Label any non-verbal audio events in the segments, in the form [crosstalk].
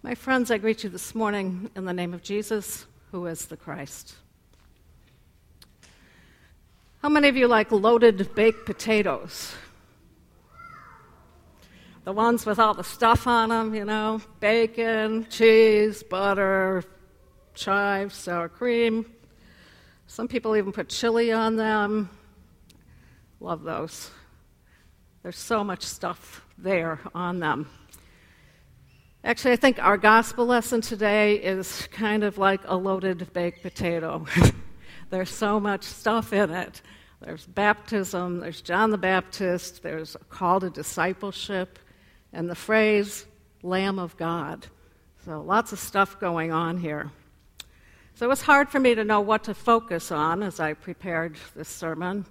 My friends, I greet you this morning in the name of Jesus, who is the Christ. How many of you like loaded baked potatoes? The ones with all the stuff on them, you know, bacon, cheese, butter, chives, sour cream. Some people even put chili on them. Love those. There's so much stuff there on them. Actually, I think our gospel lesson today is kind of like a loaded baked potato. [laughs] there's so much stuff in it. There's baptism, there's John the Baptist, there's a call to discipleship, and the phrase Lamb of God. So lots of stuff going on here. So it was hard for me to know what to focus on as I prepared this sermon.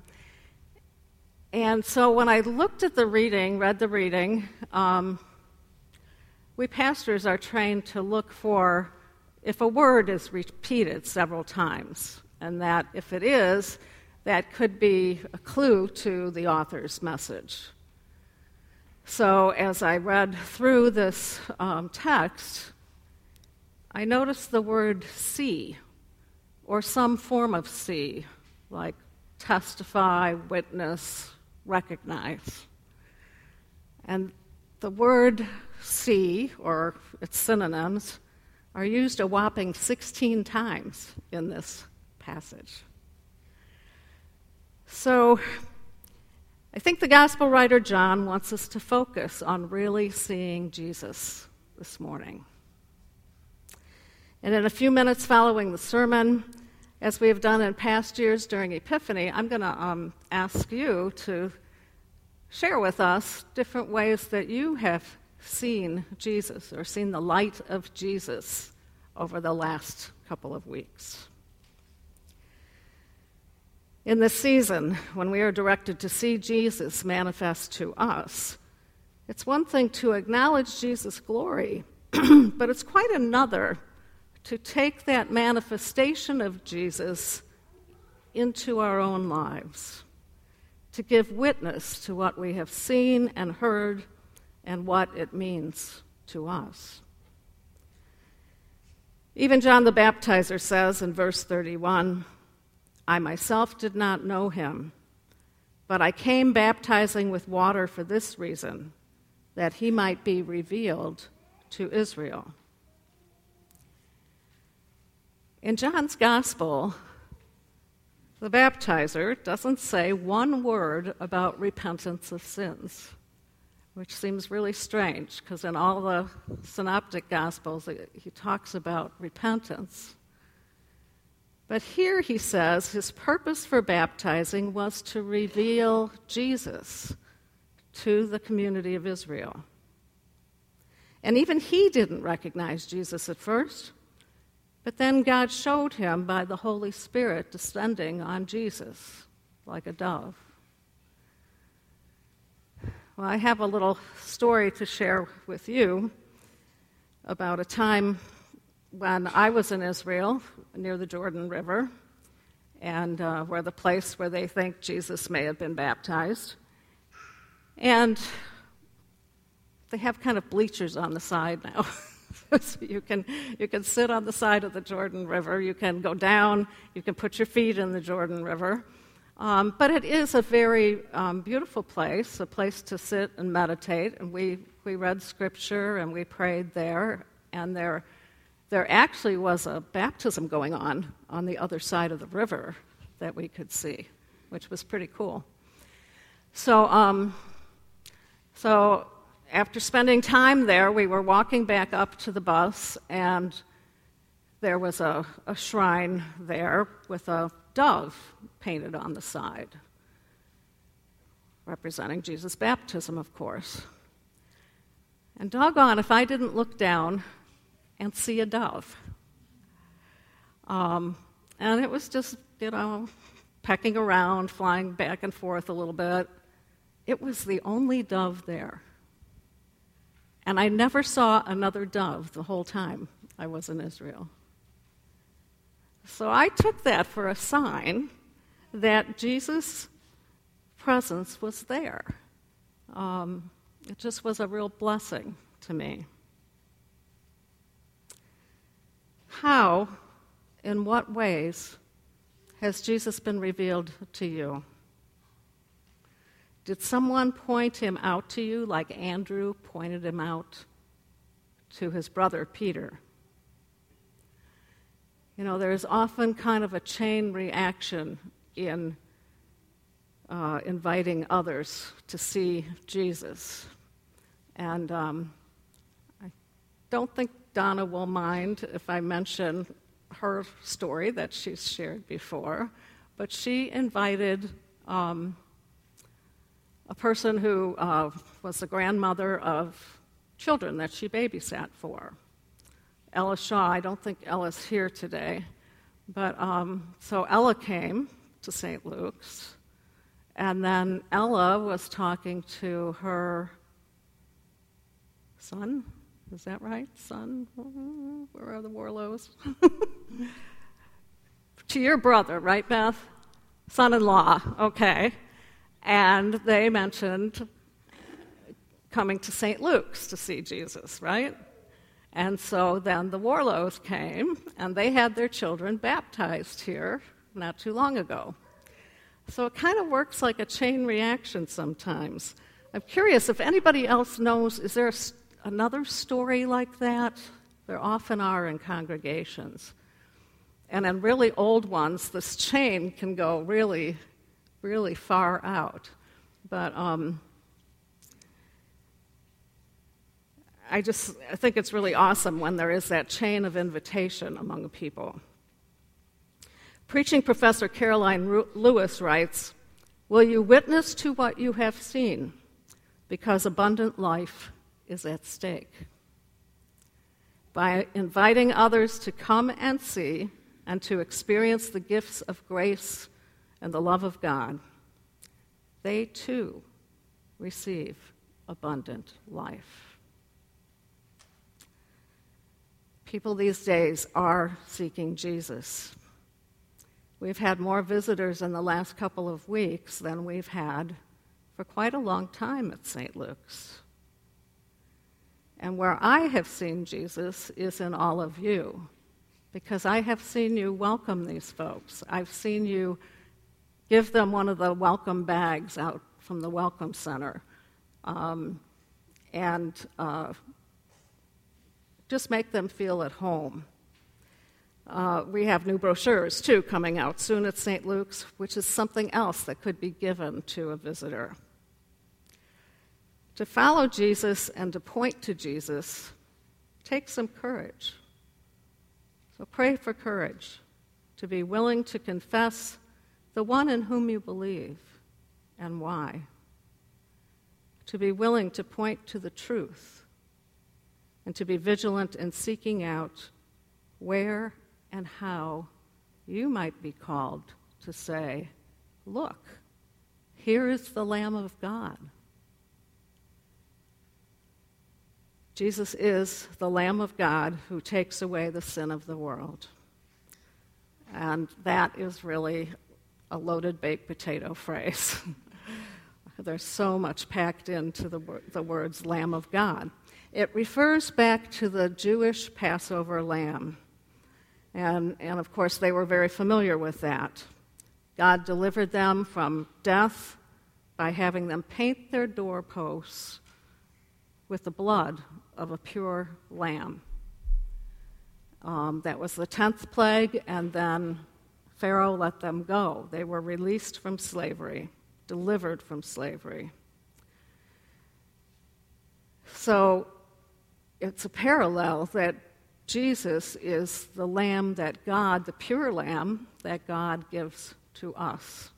And so when I looked at the reading, read the reading, um, we pastors are trained to look for if a word is repeated several times, and that if it is, that could be a clue to the author's message. So as I read through this um, text, I noticed the word see, or some form of see, like testify, witness, recognize. And the word see, or its synonyms, are used a whopping 16 times in this passage. So, I think the gospel writer John wants us to focus on really seeing Jesus this morning. And in a few minutes following the sermon, as we have done in past years during Epiphany, I'm going to um, ask you to share with us different ways that you have seen Jesus or seen the light of Jesus over the last couple of weeks. In this season, when we are directed to see Jesus manifest to us, it's one thing to acknowledge Jesus' glory, [clears throat] but it's quite another to take that manifestation of Jesus into our own lives, to give witness to what we have seen and heard and what it means to us. Even John the Baptizer says in verse 31 I myself did not know him, but I came baptizing with water for this reason, that he might be revealed to Israel. In John's Gospel, the baptizer doesn't say one word about repentance of sins which seems really strange because in all the synoptic gospels uh, he talks about repentance. But here he says his purpose for baptizing was to reveal Jesus to the community of Israel. And even he didn't recognize Jesus at first, but then God showed him by the Holy Spirit descending on Jesus like a dove. Well, I have a little story to share with you about a time when I was in Israel near the Jordan River, and uh, where the place where they think Jesus may have been baptized. And they have kind of bleachers on the side now. [laughs] so you can, you can sit on the side of the Jordan River, you can go down, you can put your feet in the Jordan River. Um, but it is a very um, beautiful place, a place to sit and meditate. And we, we read scripture and we prayed there. And there, there actually was a baptism going on on the other side of the river that we could see, which was pretty cool. So, um, so after spending time there, we were walking back up to the bus, and there was a, a shrine there with a dove painted on the side, representing Jesus' baptism, of course. And doggone if I didn't look down and see a dove. Um, and it was just, you know, pecking around, flying back and forth a little bit. It was the only dove there. And I never saw another dove the whole time I was in Israel. So I took that for a sign that Jesus' presence was there. Um, it just was a real blessing to me. How, in what ways, has Jesus been revealed to you? Did someone point him out to you like Andrew pointed him out to his brother Peter? You know, there's often kind of a chain reaction in uh, inviting others to see Jesus. And um, I don't think Donna will mind if I mention her story that she's shared before, but she invited um, a person who uh, was the grandmother of children that she babysat for. Ella Shaw, I don't think Ella's here today, but um, so Ella came to St. Luke's, and then Ella was talking to her son. Is that right? Son? Where are the Warlows? [laughs] to your brother, right, Beth? Son in law, okay and they mentioned coming to St. Luke's to see Jesus, right? And so then the Warlows came, and they had their children baptized here not too long ago. So it kind of works like a chain reaction sometimes. I'm curious if anybody else knows, is there a, another story like that? There often are in congregations. And in really old ones, this chain can go really really far out. But um, I just I think it's really awesome when there is that chain of invitation among people. Preaching professor Karoline Lewis writes Will you witness to what you have seen? Because abundant life is at stake. By inviting others to come and see and to experience the gifts of grace and the love of God, they too receive abundant life. People these days are seeking Jesus. We've had more visitors in the last couple of weeks than we've had for quite a long time at St. Luke's. And where I have seen Jesus is in all of you, because I have seen you welcome these folks. I've seen you give them one of the welcome bags out from the Welcome Center. Um, and uh, just make them feel at home. Uh, we have new brochures, too, coming out soon at St. Luke's, which is something else that could be given to a visitor. To follow Jesus and to point to Jesus takes some courage. So pray for courage to be willing to confess the one in whom you believe and why. To be willing to point to the truth and to be vigilant in seeking out where and how you might be called to say, Look, here is the Lamb of God. Jesus is the Lamb of God who takes away the sin of the world. And that is really a loaded baked potato [laughs] phrase. There's so much packed into the, the words Lamb of God. It refers back to the Jewish Passover lamb. And, and of course, they were very familiar with that. God delivered them from death by having them paint their doorposts with the blood of a pure lamb. Um, that was the 10th plague, and then Pharaoh let them go. They were released from slavery, delivered from slavery. So it's a parallel that Jesus is the lamb that God, the pure lamb that God gives to us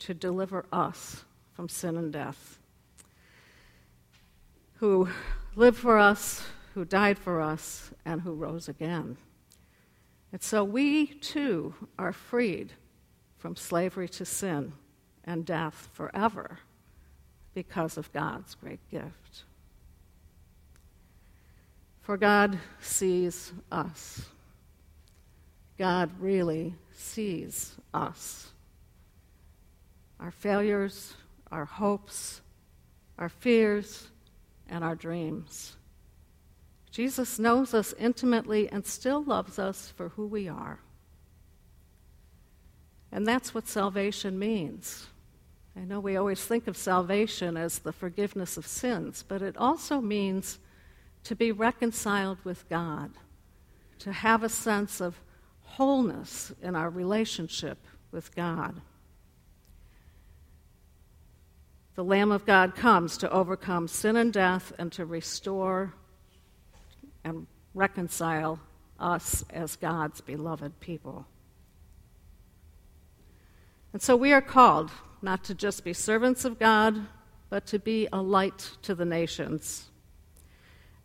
to deliver us from sin and death, who lived for us, who died for us, and who rose again. And so we too are freed from slavery to sin and death forever because of God's great gift. For God sees us. God really sees us. Our failures, our hopes, our fears, and our dreams. Jesus knows us intimately and still loves us for who we are. And that's what salvation means. I know we always think of salvation as the forgiveness of sins, but it also means to be reconciled with God, to have a sense of wholeness in our relationship with God. The Lamb of God comes to overcome sin and death and to restore and reconcile us as God's beloved people. And so we are called not to just be servants of God, but to be a light to the nations.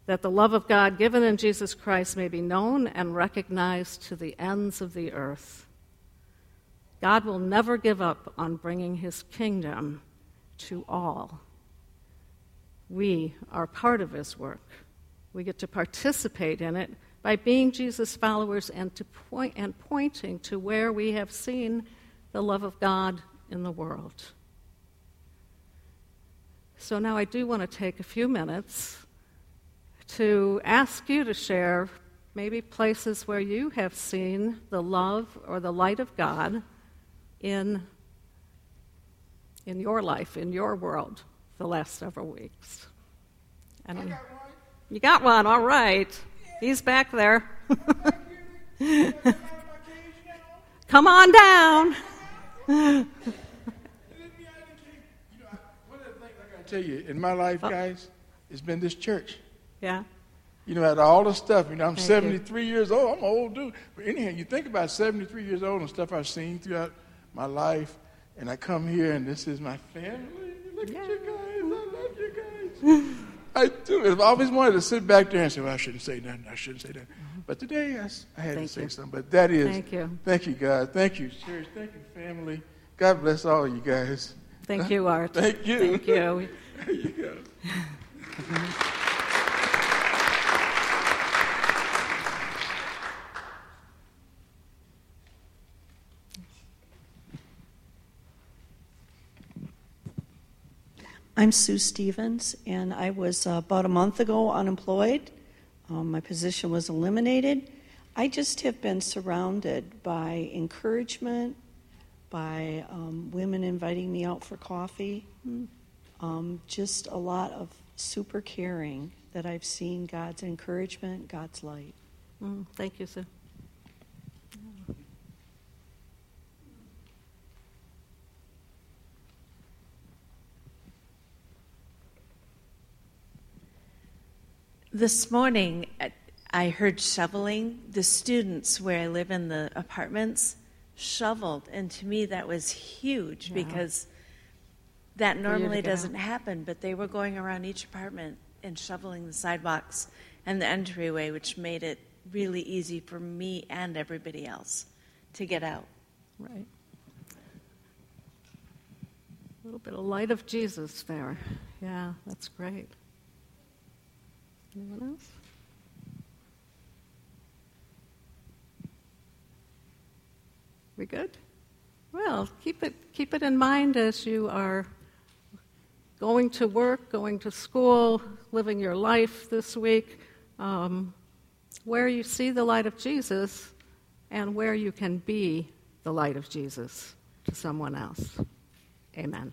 That the love of God given in Jesus Christ may be known and recognized to the ends of the earth. God will never give up on bringing his kingdom to all. We are part of his work. We get to participate in it by being Jesus' followers and, to point, and pointing to where we have seen the love of God in the world. So now I do want to take a few minutes to ask you to share maybe places where you have seen the love or the light of God in, in your life, in your world, the last several weeks. And got you got one, all right. He's back there. [laughs] Come on down. You know, one of the things I gotta tell you, in my life, oh. guys, it's been this church. Yeah. You know, out of all the stuff, you know, I'm Thank 73 you. years old. I'm an old dude. But anyhow, you think about 73 years old and stuff I've seen throughout my life, and I come here and this is my family. Look yeah. at you guys. I love you guys. [laughs] I do. I've always wanted to sit back there and say, well, I shouldn't say nothing. I shouldn't say that. Mm-hmm. But today I, I had thank to say you. something. But that is. Thank you. Thank you, God. Thank you, church. Thank you, family. God bless all of you guys. Thank you, Art. Thank you. Thank you. [laughs] there you go. [laughs] I'm Sue Stevens, and I was uh, about a month ago unemployed. Um, my position was eliminated. I just have been surrounded by encouragement, by um, women inviting me out for coffee, um, just a lot of super caring that I've seen God's encouragement, God's light. Mm, thank you, Sue. This morning, I heard shoveling. The students where I live in the apartments shoveled, and to me that was huge yeah. because that normally doesn't out. happen. But they were going around each apartment and shoveling the sidewalks and the entryway, which made it really easy for me and everybody else to get out. Right. A little bit of light of Jesus there. Yeah, that's great. Anyone else? We good? Well, keep it, keep it in mind as you are going to work, going to school, living your life this week, um, where you see the light of Jesus and where you can be the light of Jesus to someone else. Amen.